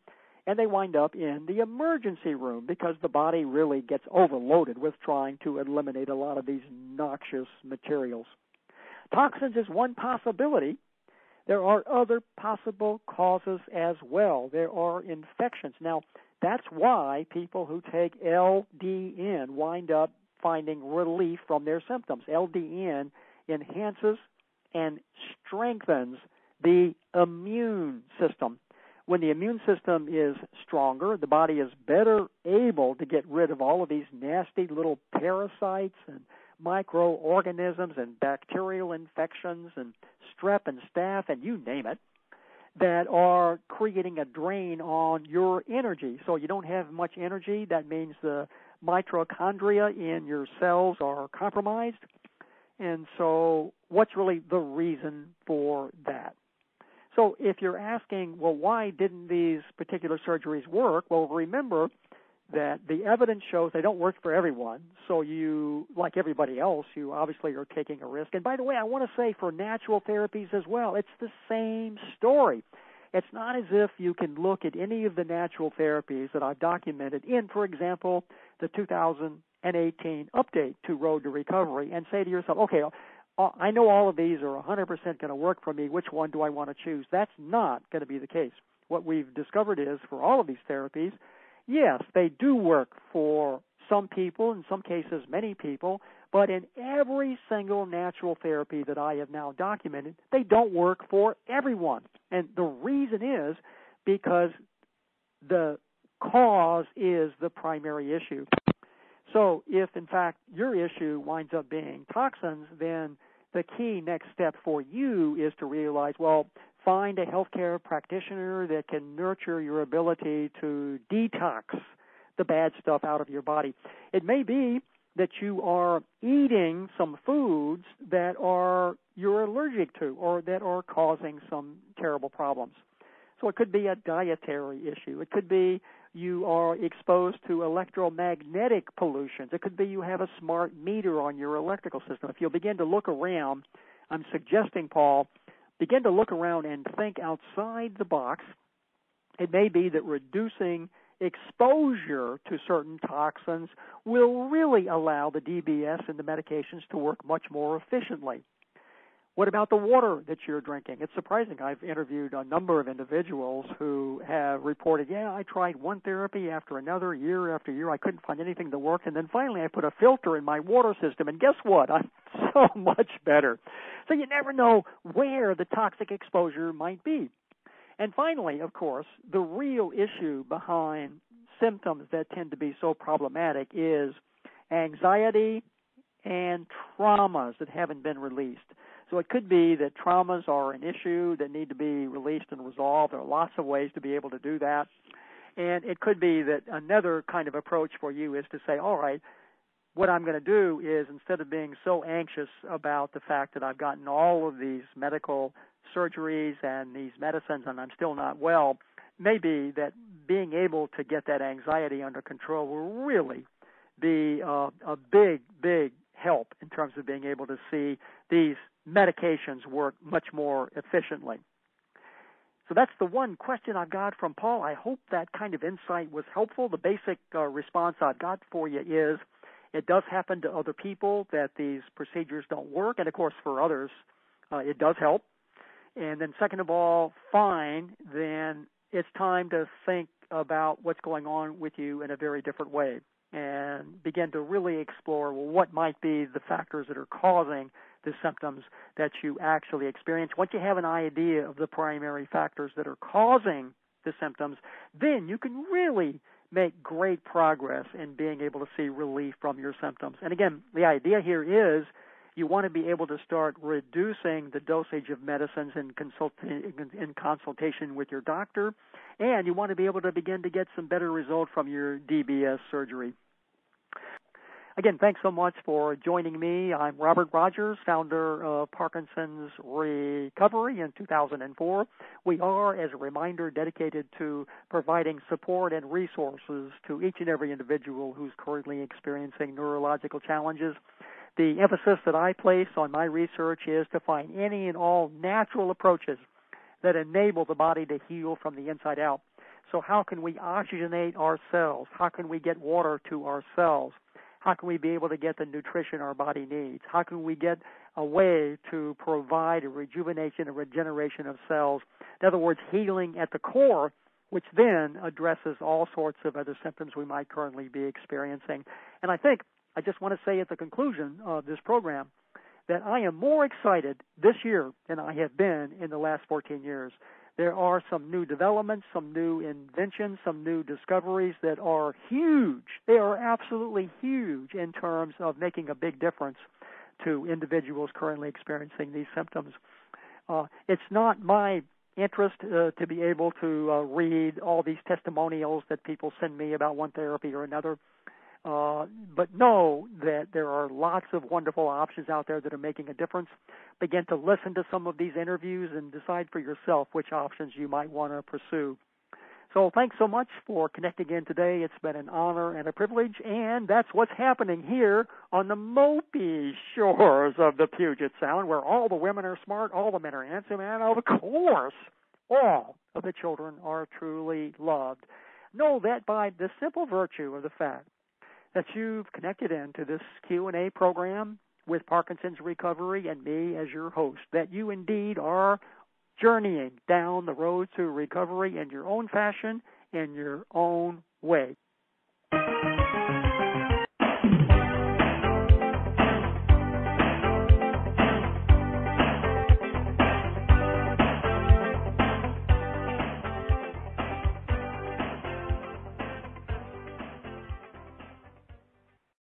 and they wind up in the emergency room because the body really gets overloaded with trying to eliminate a lot of these noxious materials. Toxins is one possibility. There are other possible causes as well. There are infections. Now, that's why people who take LDN wind up finding relief from their symptoms. LDN enhances and strengthens the immune system. When the immune system is stronger, the body is better able to get rid of all of these nasty little parasites and microorganisms and bacterial infections and strep and staph and you name it that are creating a drain on your energy. So you don't have much energy. That means the mitochondria in your cells are compromised. And so, what's really the reason for that? So, if you're asking, well, why didn't these particular surgeries work? Well, remember that the evidence shows they don't work for everyone. So, you, like everybody else, you obviously are taking a risk. And by the way, I want to say for natural therapies as well, it's the same story. It's not as if you can look at any of the natural therapies that I've documented in, for example, the 2018 update to Road to Recovery and say to yourself, okay, Uh, I know all of these are 100% going to work for me. Which one do I want to choose? That's not going to be the case. What we've discovered is for all of these therapies, yes, they do work for some people, in some cases, many people, but in every single natural therapy that I have now documented, they don't work for everyone. And the reason is because the cause is the primary issue. So if in fact your issue winds up being toxins, then the key next step for you is to realize, well, find a healthcare practitioner that can nurture your ability to detox the bad stuff out of your body. It may be that you are eating some foods that are you're allergic to or that are causing some terrible problems. So it could be a dietary issue. It could be you are exposed to electromagnetic pollutions. It could be you have a smart meter on your electrical system. If you'll begin to look around, I'm suggesting, Paul, begin to look around and think outside the box. It may be that reducing exposure to certain toxins will really allow the DBS and the medications to work much more efficiently. What about the water that you're drinking? It's surprising. I've interviewed a number of individuals who have reported, yeah, I tried one therapy after another, year after year. I couldn't find anything that worked. And then finally I put a filter in my water system. And guess what? I'm <laughs> so much better. So you never know where the toxic exposure might be. And finally, of course, the real issue behind symptoms that tend to be so problematic is anxiety and traumas that haven't been released. So it could be that traumas are an issue that need to be released and resolved. There are lots of ways to be able to do that. And it could be that another kind of approach for you is to say, all right, what I'm going to do is instead of being so anxious about the fact that I've gotten all of these medical surgeries and these medicines and I'm still not well, maybe that being able to get that anxiety under control will really be uh, a big, big help in terms of being able to see these medications work much more efficiently. So that's the one question I've got from Paul. I hope that kind of insight was helpful. The basic uh, response I've got for you is it does happen to other people that these procedures don't work, and of course, for others, uh, it does help. And then, second of all, fine, then it's time to think about what's going on with you in a very different way. and begin to really explore well, what might be the factors that are causing the symptoms that you actually experience. Once you have an idea of the primary factors that are causing the symptoms, then you can really make great progress in being able to see relief from your symptoms. And again, the idea here is you want to be able to start reducing the dosage of medicines in, in consultation with your doctor, and you want to be able to begin to get some better result from your DBS surgery. Again, thanks so much for joining me. I'm Robert Rodgers, founder of Parkinson's Recovery in 2004. We are, as a reminder, dedicated to providing support and resources to each and every individual who's currently experiencing neurological challenges. The emphasis that I place on my research is to find any and all natural approaches that enable the body to heal from the inside out. So, how can we oxygenate ourselves? How can we get water to our cells? How can we be able to get the nutrition our body needs? How can we get a way to provide a rejuvenation and regeneration of cells? In other words, healing at the core, which then addresses all sorts of other symptoms we might currently be experiencing. And I think I just want to say at the conclusion of this program that I am more excited this year than I have been in the last 14 years there are some new developments, some new inventions, some new discoveries that are huge. They are absolutely huge in terms of making a big difference to individuals currently experiencing these symptoms. Uh, it's not my interest uh, to be able to uh, read all these testimonials that people send me about one therapy or another. Uh, but know that there are lots of wonderful options out there that are making a difference. Begin to listen to some of these interviews and decide for yourself which options you might want to pursue. So thanks so much for connecting in today. It's been an honor and a privilege, and that's what's happening here on the mopey shores of the Puget Sound, where all the women are smart, all the men are handsome, and of course, all of the children are truly loved. Know that by the simple virtue of the fact that you've connected into this Q&A program with Parkinson's Recovery and me as your host, that you indeed are journeying down the road to recovery in your own fashion, in your own way.